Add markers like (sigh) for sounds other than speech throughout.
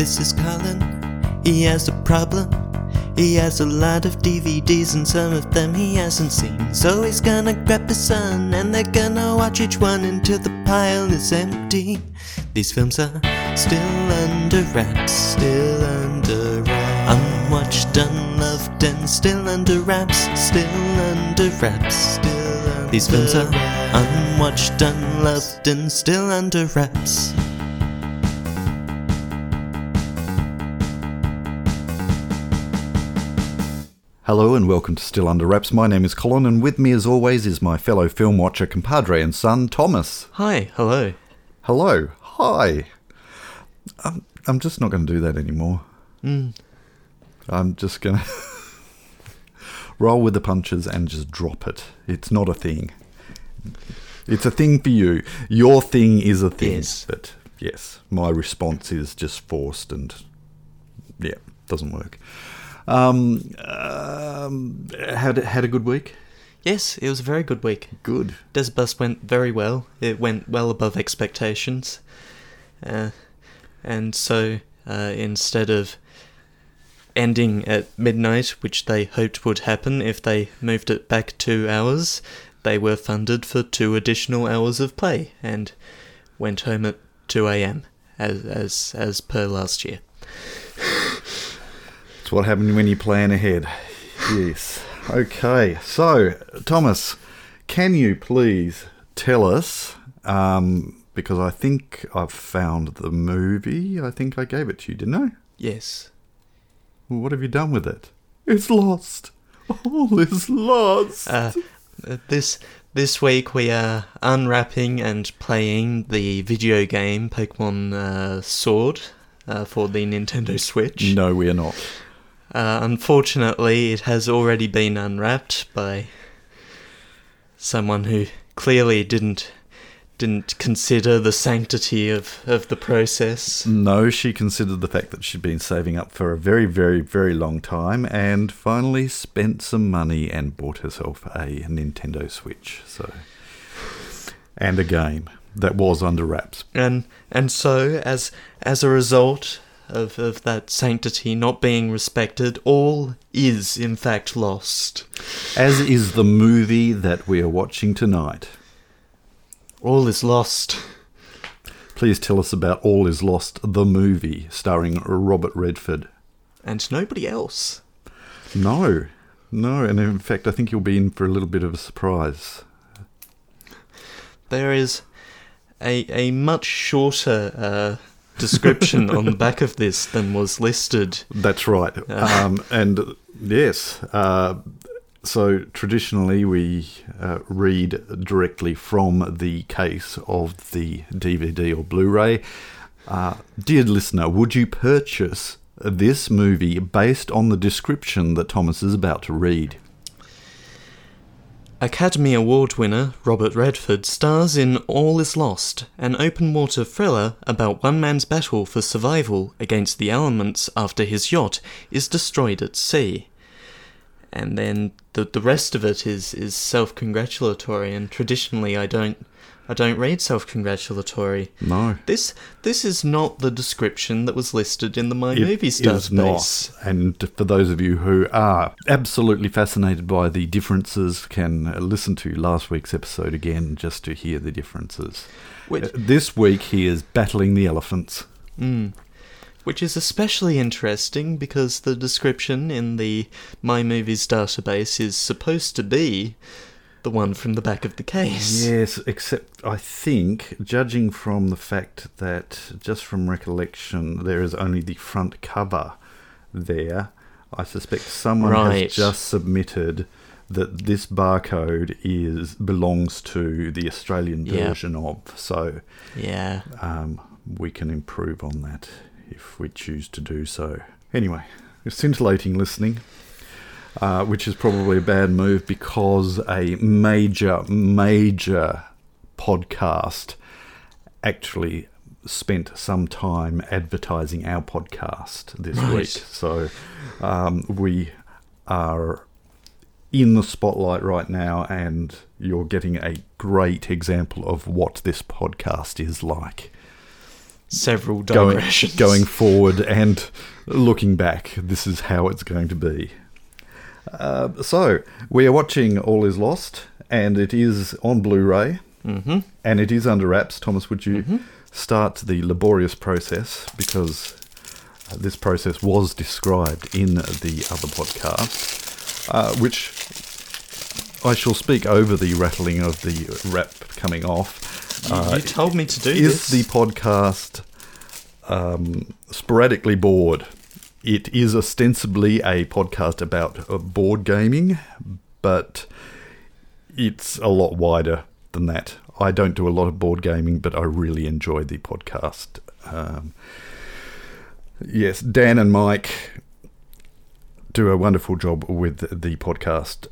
This is Colin. He has a problem. He has a lot of DVDs and some of them he hasn't seen. So he's gonna grab his son and they're gonna watch each one until the pile is empty. These films are still under wraps, still under wraps. Unwatched, unloved, and still under wraps, still under wraps, still under These films are unwatched, unloved, and still under wraps. Hello and welcome to Still Under Wraps. My name is Colin, and with me, as always, is my fellow film watcher, compadre, and son, Thomas. Hi, hello. Hello. Hi. I'm, I'm just not going to do that anymore. Mm. I'm just going (laughs) to roll with the punches and just drop it. It's not a thing. It's a thing for you. Your thing is a thing. Yes. But yes, my response is just forced and yeah, doesn't work. Um, um, had had a good week. Yes, it was a very good week. Good. Desbus went very well. It went well above expectations. Uh, and so, uh, instead of ending at midnight, which they hoped would happen if they moved it back two hours, they were funded for two additional hours of play and went home at 2 a.m. as as as per last year. What happened when you plan ahead. Yes. Okay. So, Thomas, can you please tell us? Um, because I think I've found the movie. I think I gave it to you, didn't I? Yes. Well, what have you done with it? It's lost. All is lost. Uh, uh, this this week we are unwrapping and playing the video game Pokemon uh, Sword uh, for the Nintendo Switch. no, we are not. Uh, unfortunately, it has already been unwrapped by someone who clearly didn't didn't consider the sanctity of, of the process. No, she considered the fact that she'd been saving up for a very, very, very long time and finally spent some money and bought herself a Nintendo Switch. So, and a game that was under wraps. And and so as as a result of, of that sanctity not being respected, all is in fact lost. As is the movie that we are watching tonight. All is lost. Please tell us about All Is Lost, the movie starring Robert Redford. And nobody else. No, no, and in fact, I think you'll be in for a little bit of a surprise. There is a a much shorter uh, description on the (laughs) back of this than was listed. That's right. Um, and yes, uh, so traditionally we uh, read directly from the case of the DVD or Blu ray. Uh, dear listener, would you purchase this movie based on the description that Thomas is about to read? Academy Award winner Robert Redford stars in All Is Lost, an open water thriller about one man's battle for survival against the elements after his yacht is destroyed at sea. And then the the rest of it is, is self congratulatory and traditionally I don't I don't read self congratulatory. No. This this is not the description that was listed in the My It Movies is not. database. And for those of you who are absolutely fascinated by the differences, can listen to last week's episode again just to hear the differences. Which- Uh, This week he is battling the elephants. Mm. Which is especially interesting because the description in the My Movies database is supposed to be the one from the back of the case. Yes, except I think, judging from the fact that, just from recollection, there is only the front cover there, I suspect someone Right. has just submitted that this barcode is belongs to the Australian Yeah. version of. So Yeah. um, we can improve on that if we choose to do so. Anyway, scintillating listening, uh, which is probably a bad move because a major, major podcast actually spent some time advertising our podcast this Right. week. So um, we are in the spotlight right now, and you're getting a great example of what this podcast is like. several going going forward and looking back. This is how it's going to be. Uh, so we are watching All Is Lost, and it is on Blu-ray, Mm-hmm. and it is under wraps. Thomas, would you start the laborious process because uh, this process was described in the other podcast, uh, which I shall speak over the rattling of the wrap coming off. You, Uh, you told me to do is this. Is the podcast um, sporadically bored? It is ostensibly a podcast about uh, board gaming, but it's a lot wider than that. I don't do a lot of board gaming, but I really enjoy the podcast. Um, yes, Dan and Mike do a wonderful job with the podcast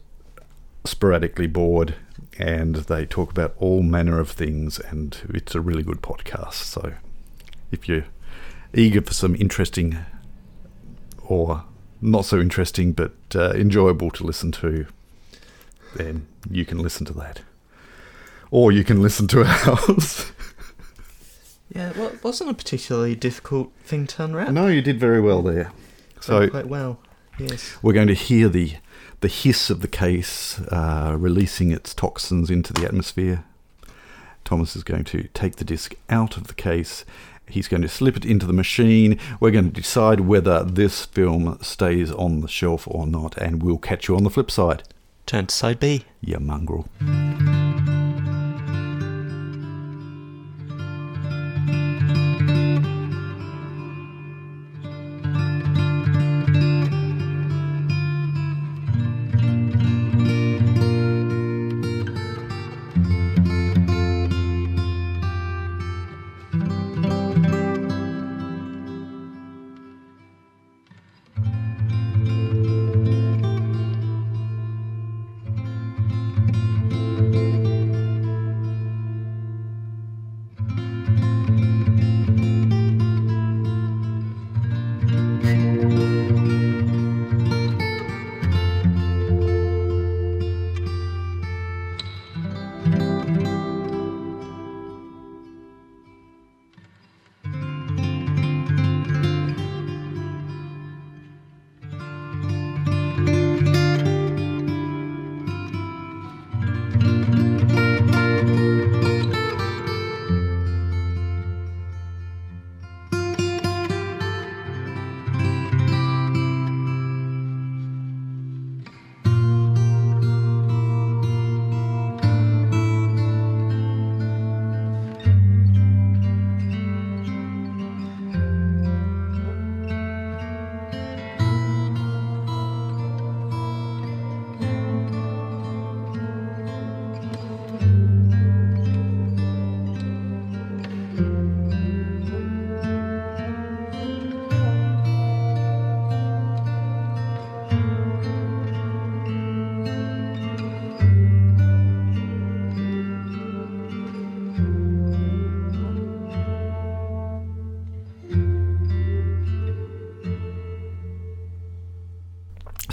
sporadically bored and they talk about all manner of things and it's a really good podcast so if you're eager for some interesting or not so interesting but uh, enjoyable to listen to then you can listen to that or you can listen to (laughs) ours yeah, well, it wasn't a particularly difficult thing to unwrap. no you did very well there so Done quite well. Yes. we're going to hear the the hiss of the case uh, releasing its toxins into the atmosphere. Thomas is going to take the disc out of the case. He's going to slip it into the machine. We're going to decide whether this film stays on the shelf or not, and we'll catch you on the flip side. Turn to side B. You mongrel.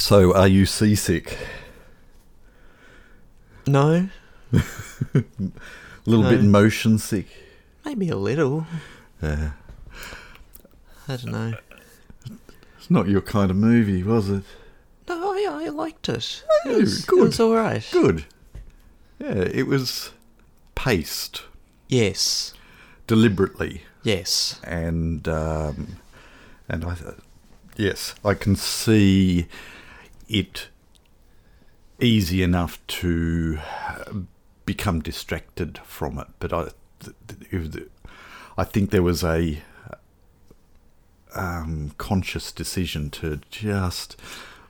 So, are you seasick? No, (laughs) A little bit motion sick? maybe a little. Yeah. I don't know. It's not your kind of movie, was it? No, I, I liked it. Oh, It was, good. It was all right. Good. Yeah, it was paced Yes. deliberately, Yes. and um, and I, yes, I can see it easy enough to become distracted from it, but I, I think there was a um, conscious decision to just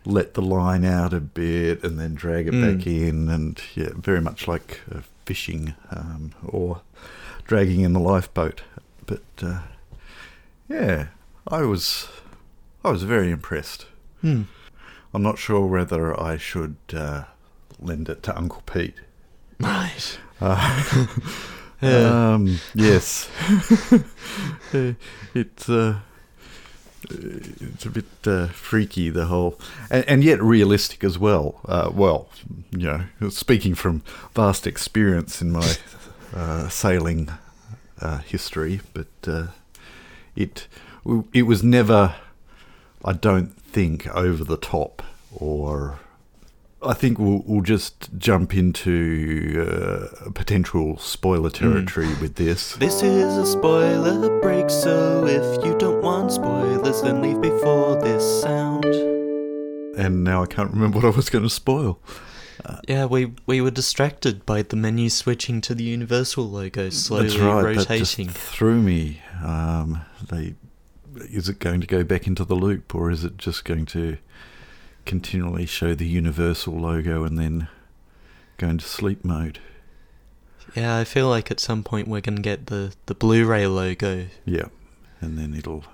let the line out a bit and then drag it Mm. back in, and yeah, very much like uh, fishing um, or dragging in the lifeboat. But uh, yeah, I was I was very impressed. Hmm. I'm not sure whether I should uh, lend it to Uncle Pete. Right. Uh, (laughs) Yeah. um, yes, (laughs) it's uh, it's a bit uh, freaky the whole, and, and yet realistic as well. Uh, well, you know, speaking from vast experience in my (laughs) uh, sailing uh, history, but uh, it it was never, I don't think, over the top or. I think we'll, we'll just jump into uh, potential spoiler territory with this. This is a spoiler break, so if you don't want spoilers, then leave before this sound. And now I can't remember what I was going to spoil. Yeah, we we were distracted by the menu switching to the Universal logo, slowly That's right. rotating. That just threw me. Um, they, is it going to go back into the loop, or is it just going to continually show the Universal logo and then go into sleep mode? Yeah, I feel like at some point we're gonna get the the Blu-ray logo Yeah, and then it'll.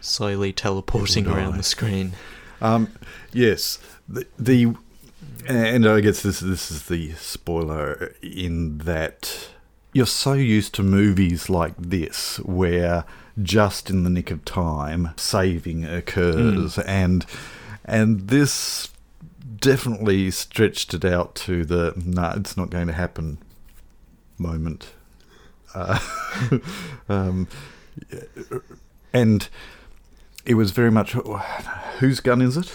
slowly teleporting It'll around the screen. Um, yes, the, the and I guess this this is the spoiler in that you're so used to movies like this where just in the nick of time saving occurs and and this definitely stretched it out to the no it's not going to happen moment uh, (laughs) um, and it was very much whose gun is it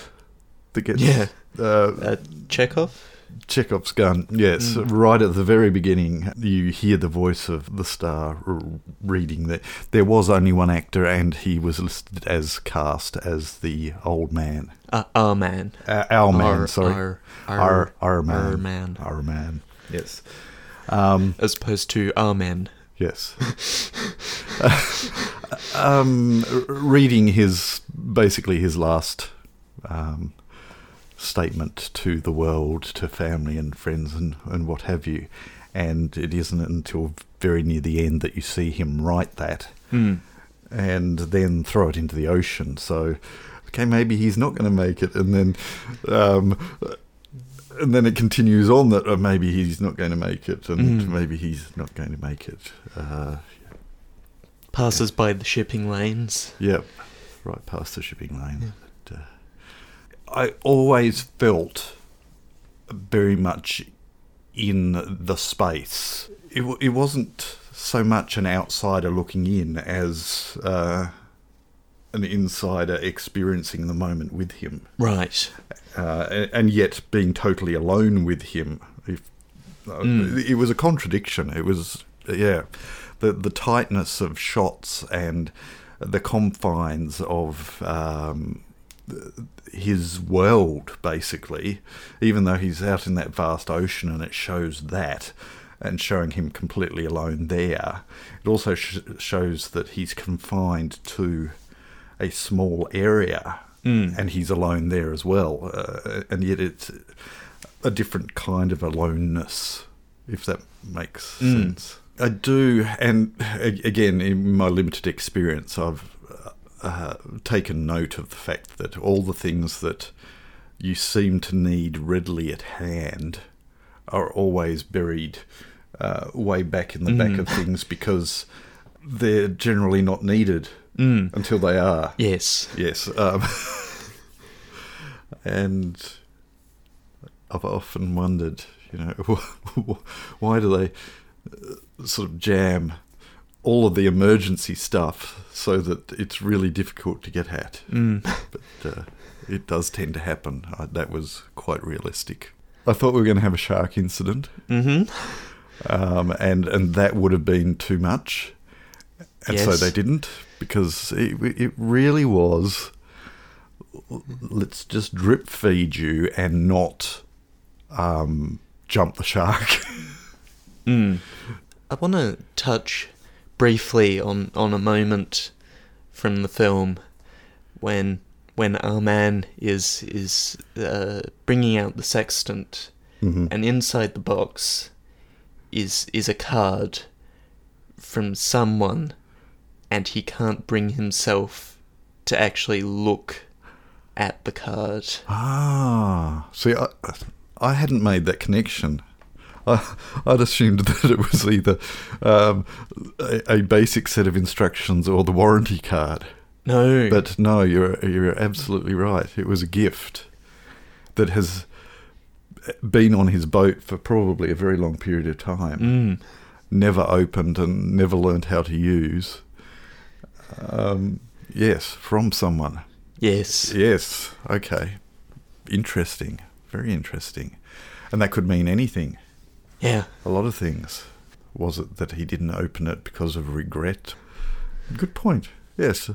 that gets Yeah. uh, Uh, Chekhov. Chekhov's gun, yes. Mm. Right at the very beginning, you hear the voice of the star reading that there was only one actor, and he was listed as cast as the old man. Uh, our man. Uh, our man, Our- sorry. our- our, our- man. our man. Our man, yes. Um, As opposed to our man. yes. (laughs) (laughs) um, reading his, basically his last um, statement to the world, to family and friends and, and what have you. And it isn't until very near the end that you see him write that Hmm. and then throw it into the ocean. So, okay, maybe he's not going to make it. And then. Um, and then it continues on that uh, maybe he's not going to make it, and Mm. maybe he's not going to make it. Uh, Passes by the shipping lanes. Yep, right past the shipping lane. But, uh, I always felt very much in the space. It, it wasn't so much an outsider looking in as uh, an insider experiencing the moment with him, Right. uh, and yet being totally alone with him. If, uh, Mm. It was a contradiction. It was, yeah, the the tightness of shots and the confines of um, his world, basically. Even though he's out in that vast ocean, and it shows that, and showing him completely alone there, it also sh- shows that he's confined to a small area, Mm. and he's alone there as well. Uh, and yet it's a different kind of aloneness, if that makes Mm. sense. I do, and again, in my limited experience, I've uh, taken note of the fact that all the things that you seem to need readily at hand are always buried uh, way back in the back Mm. of things because they're generally not needed Mm. until they are. Yes. Yes. Um, (laughs) and I've often wondered, you know, (laughs) why do they uh, sort of jam all of the emergency stuff so that it's really difficult to get at? Mm. (laughs) But uh, it does tend to happen. I, that was quite realistic. I thought we were going to have a shark incident, Mm-hmm. um, and and that would have been too much, and so they didn't because it it really was. Let's just drip feed you and not um, jump the shark. (laughs) Mm. I want to touch briefly on, on a moment from the film when when our man is is uh, bringing out the sextant, Mhm. and inside the box is is a card from someone, and he can't bring himself to actually look at the card. Ah, see, I, I hadn't made that connection. I, I'd assumed (laughs) that it was either um, a, a basic set of instructions or the warranty card. No, But no, you're you're absolutely right. It was a gift that has been on his boat for probably a very long period of time. Mm. Never opened and never learned how to use. Um, yes, from someone. Yes. Yes. Okay. Interesting. Very interesting. And that could mean anything. Yeah. A lot of things. Was it that he didn't open it because of regret? Good point. Yes.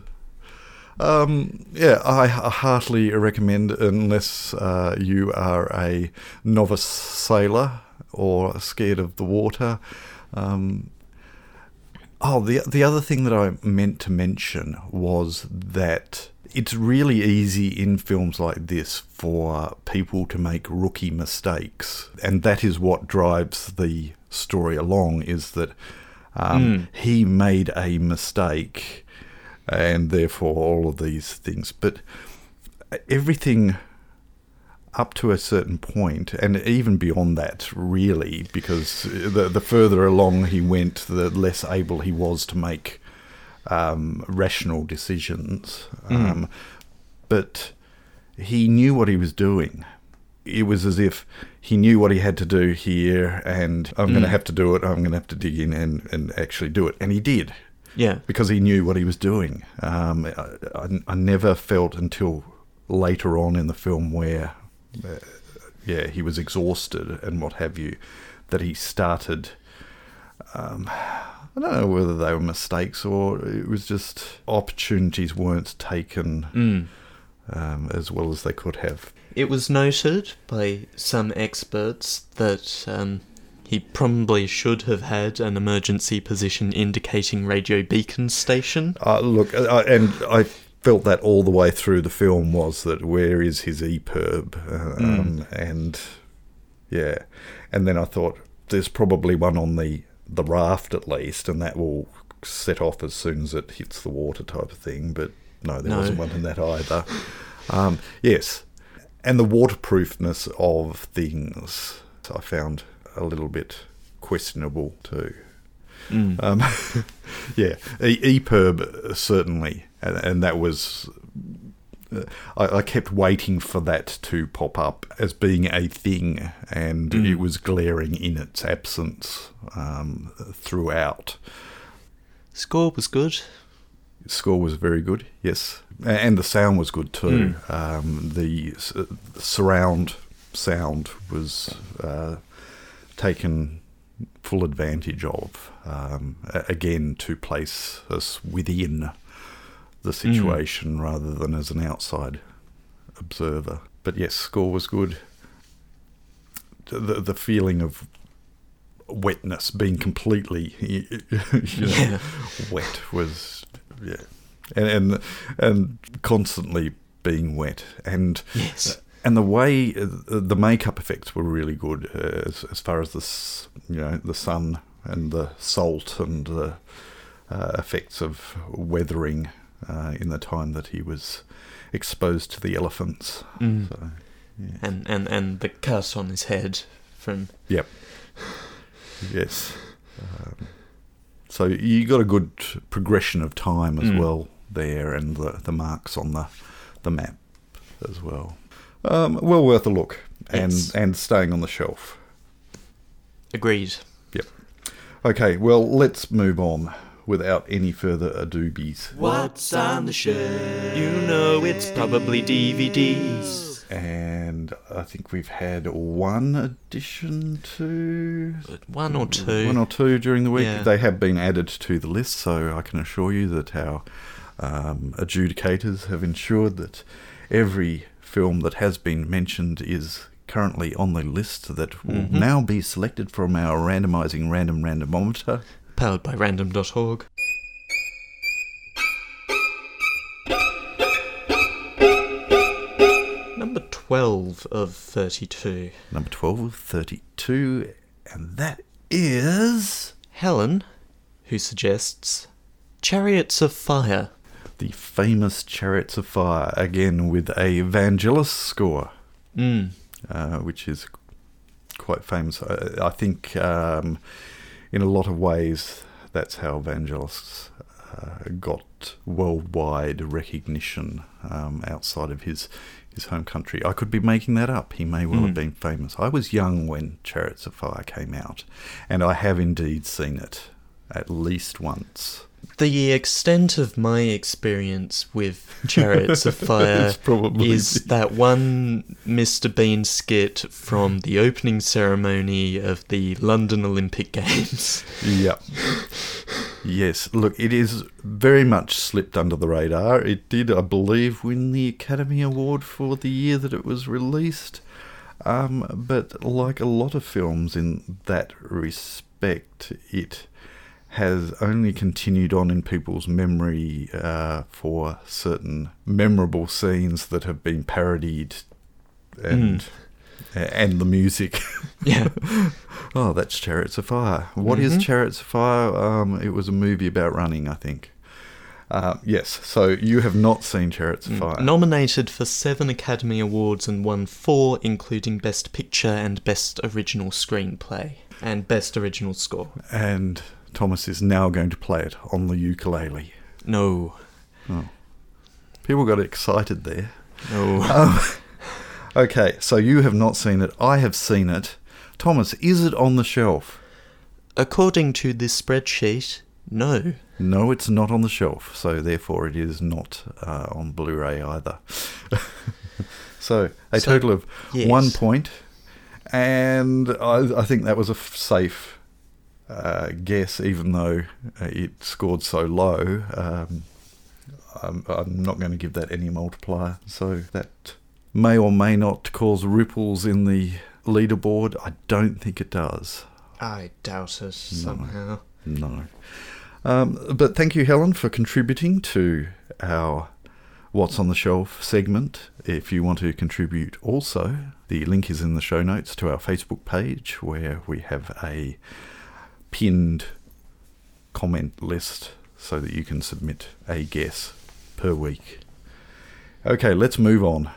Um, yeah, I, heartily recommend, unless uh, you are a novice sailor or scared of the water. Um, oh, the the other thing that I meant to mention was that it's really easy in films like this for people to make rookie mistakes, and that is what drives the story along. Is that um, he made a mistake, and therefore all of these things, but everything up to a certain point, and even beyond that, really, because the the further along he went, the less able he was to make um, rational decisions. Um, but he knew what he was doing. It was as if he knew what he had to do here, and I'm going to have to do it. I'm going to have to dig in and, and actually do it, and he did Yeah. because he knew what he was doing. Um, I, I, I never felt until later on in the film where, uh, yeah, he was exhausted and what have you, that he started. Um, I don't know whether they were mistakes or it was just opportunities weren't taken Mm. um, as well as they could have. It was noted by some experts that um, he probably should have had an emergency position indicating radio beacon station. Uh, look, uh, and I felt that all the way through the film was that where is his EPIRB? Um, and yeah, and then I thought there's probably one on the the raft at least, and that will set off as soon as it hits the water, type of thing. But no, there No. wasn't one in that either. Um, yes, and the waterproofness of things I found a little bit questionable too. Mm. Um, (laughs) yeah, EPIRB certainly, and, and that was. Uh, I, kept waiting for that to pop up as being a thing, and Mm. it was glaring in its absence um, throughout. Score was good. Score was very good, yes, and the sound was good too. Mm. Um, the s- surround sound was uh, taken full advantage of. Um, again, to place us within the situation rather than as an outside observer. But yes, score was good. The the feeling of wetness, being completely (laughs) you know, Yeah. wet, was yeah, and and and constantly being wet and Yes. and the way uh, the makeup effects were really good uh, as, as far as the you know the sun and the salt and the uh, effects of weathering uh, in the time that he was exposed to the elephants. Mm. So, yeah. And, and, and the cut on his head from. Yep. Yes. Um, so you got a good progression of time as Mm. well there, and the the marks on the the map as well. Um, well worth a look, and Yes. and staying on the shelf. Agreed. Yep. Okay, well let's move on without any further adoobies. What's on the shelf? You know it's probably DVDs. And I think we've had one addition to One or two. One or two during the week. Yeah. They have been added to the list, so I can assure you that our um, adjudicators have ensured that every film that has been mentioned is currently on the list that will Mhm. now be selected from our randomizing random randomometer. Powered by random.org. Number 12 of 32. Number 12 of 32, and that is Helen, who suggests Chariots of Fire. the famous Chariots of Fire, again with a Vangelis score. Mm. uh, which is quite famous. I, I think um, in a lot of ways that's how Vangelis uh, got worldwide recognition um, outside of his his home country. I could be making that up. He may well have Mm. been famous. I was young when Chariots of Fire came out, and I have indeed seen it at least once. The extent of my experience with Chariots of (laughs) Fire is that one Mr. Bean skit from the opening ceremony of the London Olympic Games. Yep. yes, look, it is very much slipped under the radar. It did, I believe, win the Academy Award for the year that it was released. Um, but like a lot of films in that respect, it has only continued on in people's memory uh, for certain memorable scenes that have been parodied and and the music. (laughs) Yeah. Oh, that's Chariots of Fire. What is Mhm. Chariots of Fire? Um, it was a movie about running, I think. Uh, yes, so you have not seen Chariots of Fire. Nominated for seven Academy Awards and won four, including Best Picture and Best Original Screenplay and Best Original Score. And Thomas is now going to play it on the ukulele. No. People got excited there. No. (laughs) Um, okay, so you have not seen it. I have seen it. Thomas, is it on the shelf? According to this spreadsheet, no. No, it's not on the shelf, so therefore it is not uh, on Blu-ray either. (laughs) so a So, total of yes. one point, and I, I think that was a f- safe uh, guess, even though uh, it scored so low. Um, I'm, I'm not going to give that any multiplier, so that may or may not cause ripples in the leaderboard. I don't think it does. I doubt it somehow. No. Um, but thank you, Helen, for contributing to our What's on the Shelf segment. If you want to contribute also, the link is in the show notes to our Facebook page where we have a pinned comment list so that you can submit a guess per week. Okay, let's move on.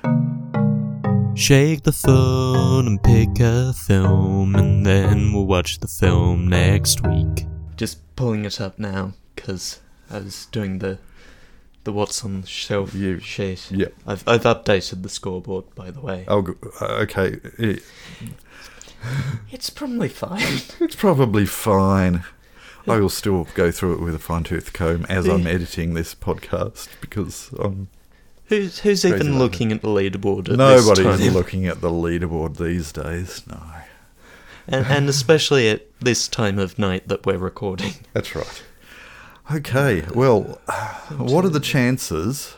Shake the phone and pick a film, and then we'll watch the film next week. Just pulling it up now, because I was doing the the what's on the shelf You- sheet. Yeah. I've, I've updated the scoreboard, by the way. Oh, go- uh, okay. It- (laughs) It's probably fine. (laughs) It's probably fine. I will still go through it with a fine tooth comb as I'm editing this podcast because um, Who's who's Crazy even like looking at the leaderboard at nobody's this time? (laughs) looking at the leaderboard these days. No, and, and especially at this time of night that we're recording. that's right. Okay, well, what are the chances?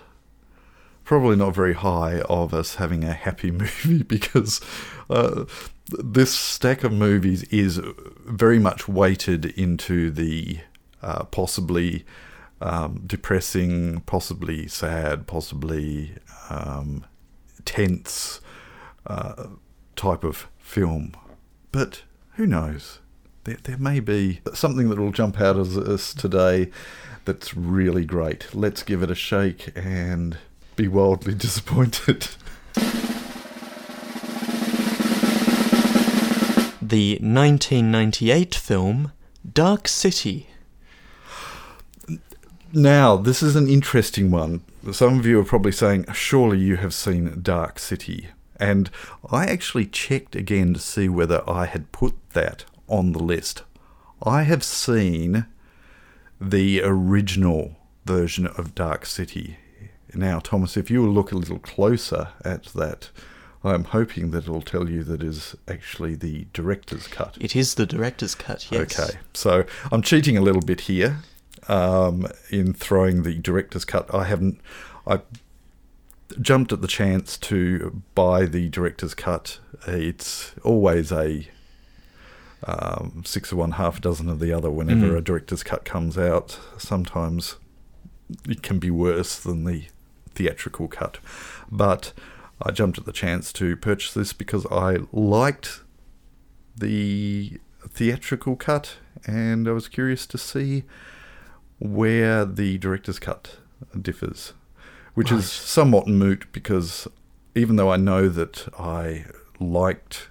Probably not very high of us having a happy (laughs) movie because uh, this stack of movies is very much weighted into the uh, possibly um, depressing, possibly sad, possibly um, tense uh, type of film. But who knows? There, there may be something that will jump out at us today that's really great. Let's give it a shake and be wildly disappointed. The 1998 film Dark City. Now, this is an interesting one. Some of you are probably saying, surely you have seen Dark City. And I actually checked again to see whether I had put that on the list. I have seen the original version of Dark City. Now, Thomas, if you will look a little closer at that, I'm hoping that it'll tell you that is actually the director's cut. It is the director's cut, yes. Okay, so I'm cheating a little bit here um, in throwing the director's cut. I haven't. I jumped at the chance to buy the director's cut. It's always a um, six of one, half a dozen of the other. Whenever Mm. a director's cut comes out, sometimes it can be worse than the theatrical cut. But I jumped at the chance to purchase this because I liked the theatrical cut, and I was curious to see where the director's cut differs, which Right. is somewhat moot because even though I know that I liked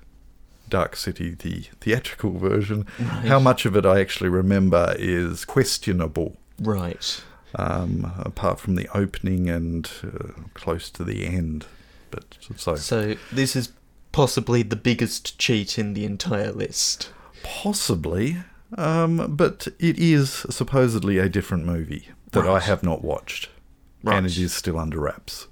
Dark City, the theatrical version, Right. how much of it I actually remember is questionable. Right. Um, apart from the opening and uh, close to the end, but so So this is possibly the biggest cheat in the entire list. Possibly, Um, but it is supposedly a different movie that I have not watched, Right. and it is still under wraps.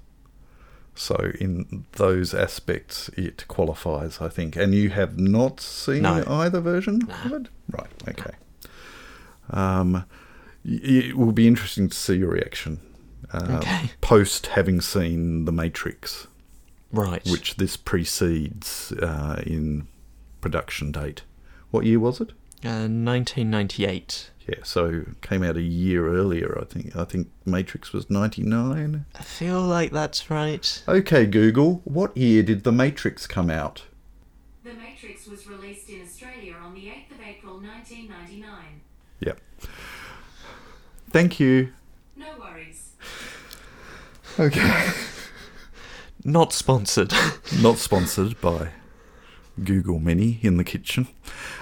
So in those aspects, it qualifies, I think. And you have not seen No. either version of it, right? Okay. Um, it will be interesting to see your reaction uh, Okay. (laughs) post having seen The Matrix, Right. which this precedes uh, in production date. What year was it? Uh, 1998. Yeah, so came out a year earlier. I think. I think Matrix was ninety nine. I feel like that's right. Okay, Google. What year did The Matrix come out? The Matrix was released in Australia on the 8th of April 1999. Yep. Thank you. No worries. Okay. (laughs) Not sponsored. (laughs) Not sponsored by Google Mini in the kitchen.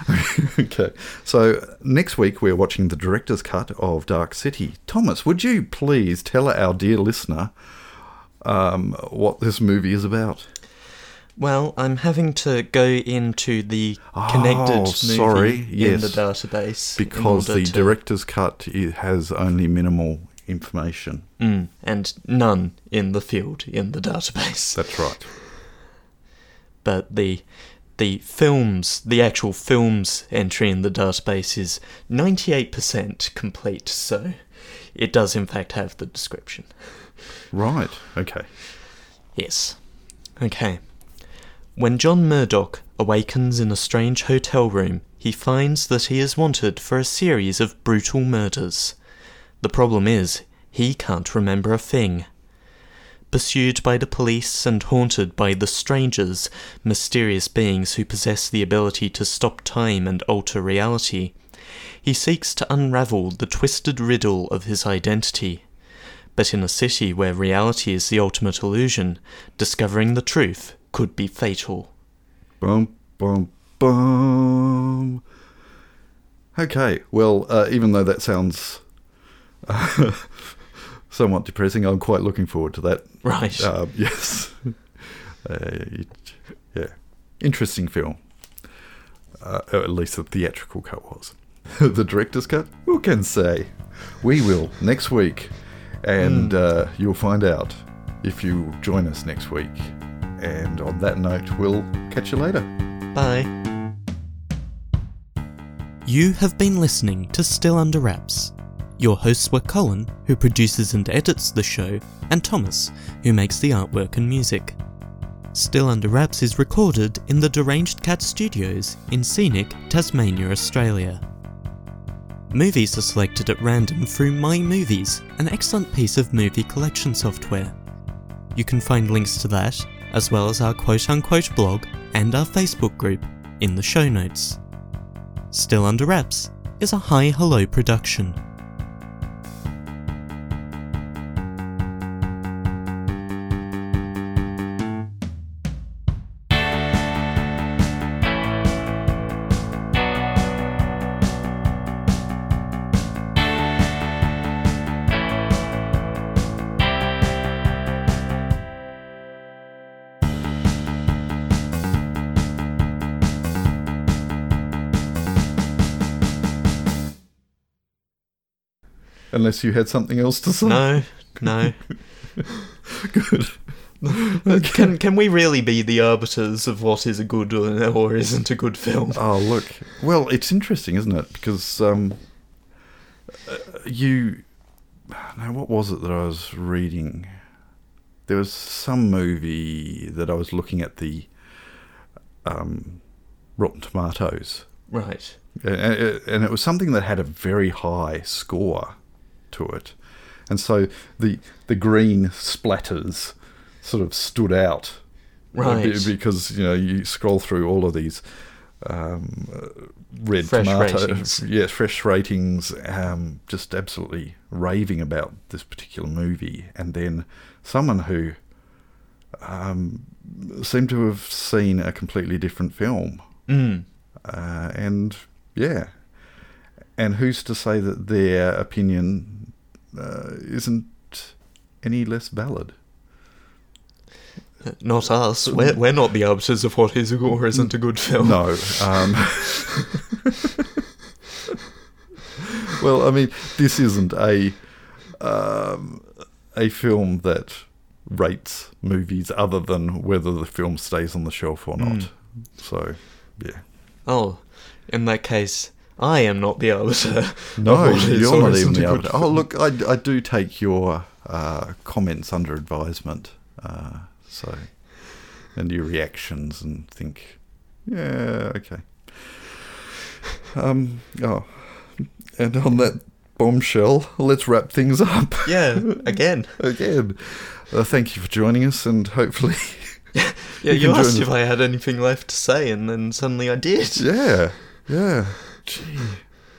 (laughs) okay. So next week we're watching the director's cut of Dark City. Thomas, would you please tell our dear listener um, what this movie is about? Well, I'm having to go into the connected Oh, movie sorry, in the database Because the to- director's cut has only minimal information. Mm, and none in the field in the database. That's right. but the the films, the actual films entry in the database is 98% complete, so it does in fact have the description. Right. Okay. Yes. Okay. When John Murdoch awakens in a strange hotel room, he finds that he is wanted for a series of brutal murders. The problem is, he can't remember a thing. Pursued by the police and haunted by the strangers, mysterious beings who possess the ability to stop time and alter reality, he seeks to unravel the twisted riddle of his identity. But in a city where reality is the ultimate illusion, discovering the truth could be fatal. Bum, bum, bum. Okay, well, uh, even though that sounds uh, (laughs) somewhat depressing, I'm quite looking forward to that. Right. Uh, (laughs) yes. uh, yeah. Interesting film. Uh, at least the theatrical cut was. (laughs) the director's cut? Who can say? We will next week. And uh, you'll find out if you join us next week. And on that note, we'll catch you later. Bye. You have been listening to Still Under Wraps. Your hosts were Colin, who produces and edits the show, and Thomas, who makes the artwork and music. Still Under Wraps is recorded in the Deranged Cat Studios in scenic Tasmania, Australia. Movies are selected at random through My Movies, an excellent piece of movie collection software. You can find links to that, as well as our quote unquote blog and our Facebook group, in the show notes. Still Under Wraps is a Hi Hello production. Unless you had something else to say. No, no. (laughs) Good. Can can we really be the arbiters of what is a good or, or isn't a good film? Oh, look. Well, it's interesting, isn't it? Because um, uh, you. Now, what was it that I was reading? There was some movie that I was looking at the um, Rotten Tomatoes, Right. and, and it was something that had a very high score to it, and so the the green splatters sort of stood out Right. be- because you know you scroll through all of these um, uh, red Fresh tomato, ratings. (laughs) yes, fresh ratings, um, just absolutely raving about this particular movie, and then someone who um, seemed to have seen a completely different film, Mm. uh, and yeah, and who's to say that their opinion uh, isn't any less valid? (laughs) Not us. We're, we're not the arbiters of what is or isn't a good film. No. Um, (laughs) well, I mean, this isn't a um, a film that rates movies other than whether the film stays on the shelf or not. Mm. So, yeah. Oh, in that case, I am not the arbiter. (laughs) No, of what is you're not even the arbiter. Oh, look, I, (laughs) I do take your uh, comments under advisement. Uh, so, and your reactions and think, yeah, okay. Um, oh, and on that bombshell, let's wrap things up (laughs) Yeah, again. again. Uh, thank you for joining us, and hopefully, Yeah, You you, asked us. if I had anything left to say, and then suddenly I did. yeah, yeah.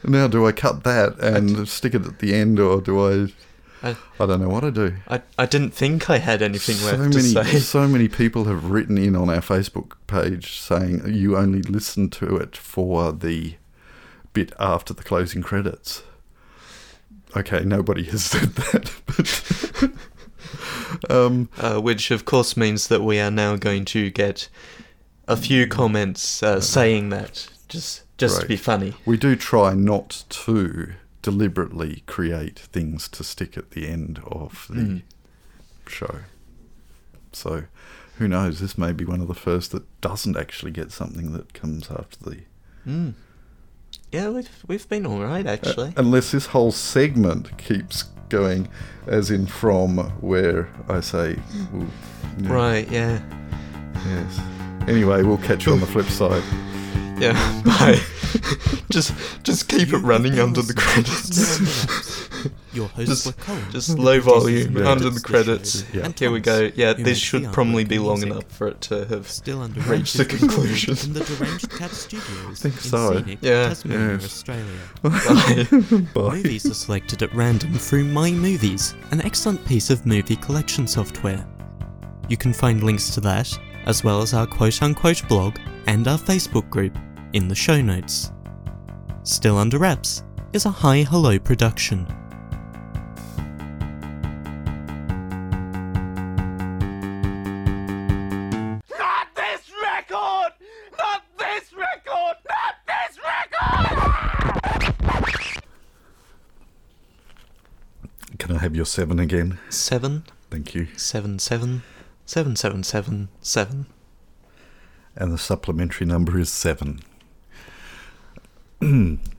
Now, do I cut that and stick it at the end, or do I? I, I don't know what I do. I, I didn't think I had anything so left many, to say. so many people have written in on our Facebook page saying you only listen to it for the bit after the closing credits. Okay, nobody has (laughs) said that, but (laughs) um, Uh, which, of course, means that we are now going to get a few comments uh, saying that, just just to be funny. we do try not to deliberately create things to stick at the end of the Mm. show. So, who knows? This may be one of the first that doesn't actually get something that comes after the Mm. Yeah, we've we've been all right Uh, actually. unless this whole segment keeps going, as in from where I say, ooh, yeah, Right? Yeah. Yes. Anyway, we'll catch you on the (laughs) flip side. Yeah. (laughs) Bye. (laughs) just just keep it running under the credits. Still Under Wraps. Your (laughs) hosts Just- were Colin. Just low volume and under the credits. Yeah. and Here we go. Yeah, this should probably be long enough for it to have. Still under reached the conclusion. in the Deranged Cat Studios Think in so. scenic Yeah. Tasmania, Yes. Australia. Bye. Bye. Movies are selected at random through My Movies, an excellent piece of movie collection software. You can find links to that, as well as our quote unquote blog and our Facebook group, in the show notes. Still Under Wraps is a Hi Hello production. Not this record! Not this record! Not this record! Can I have your seven again? Seven, Thank you. seven, seven, seven, seven, seven, seven. And the supplementary number is seven. 嗯 (clears throat)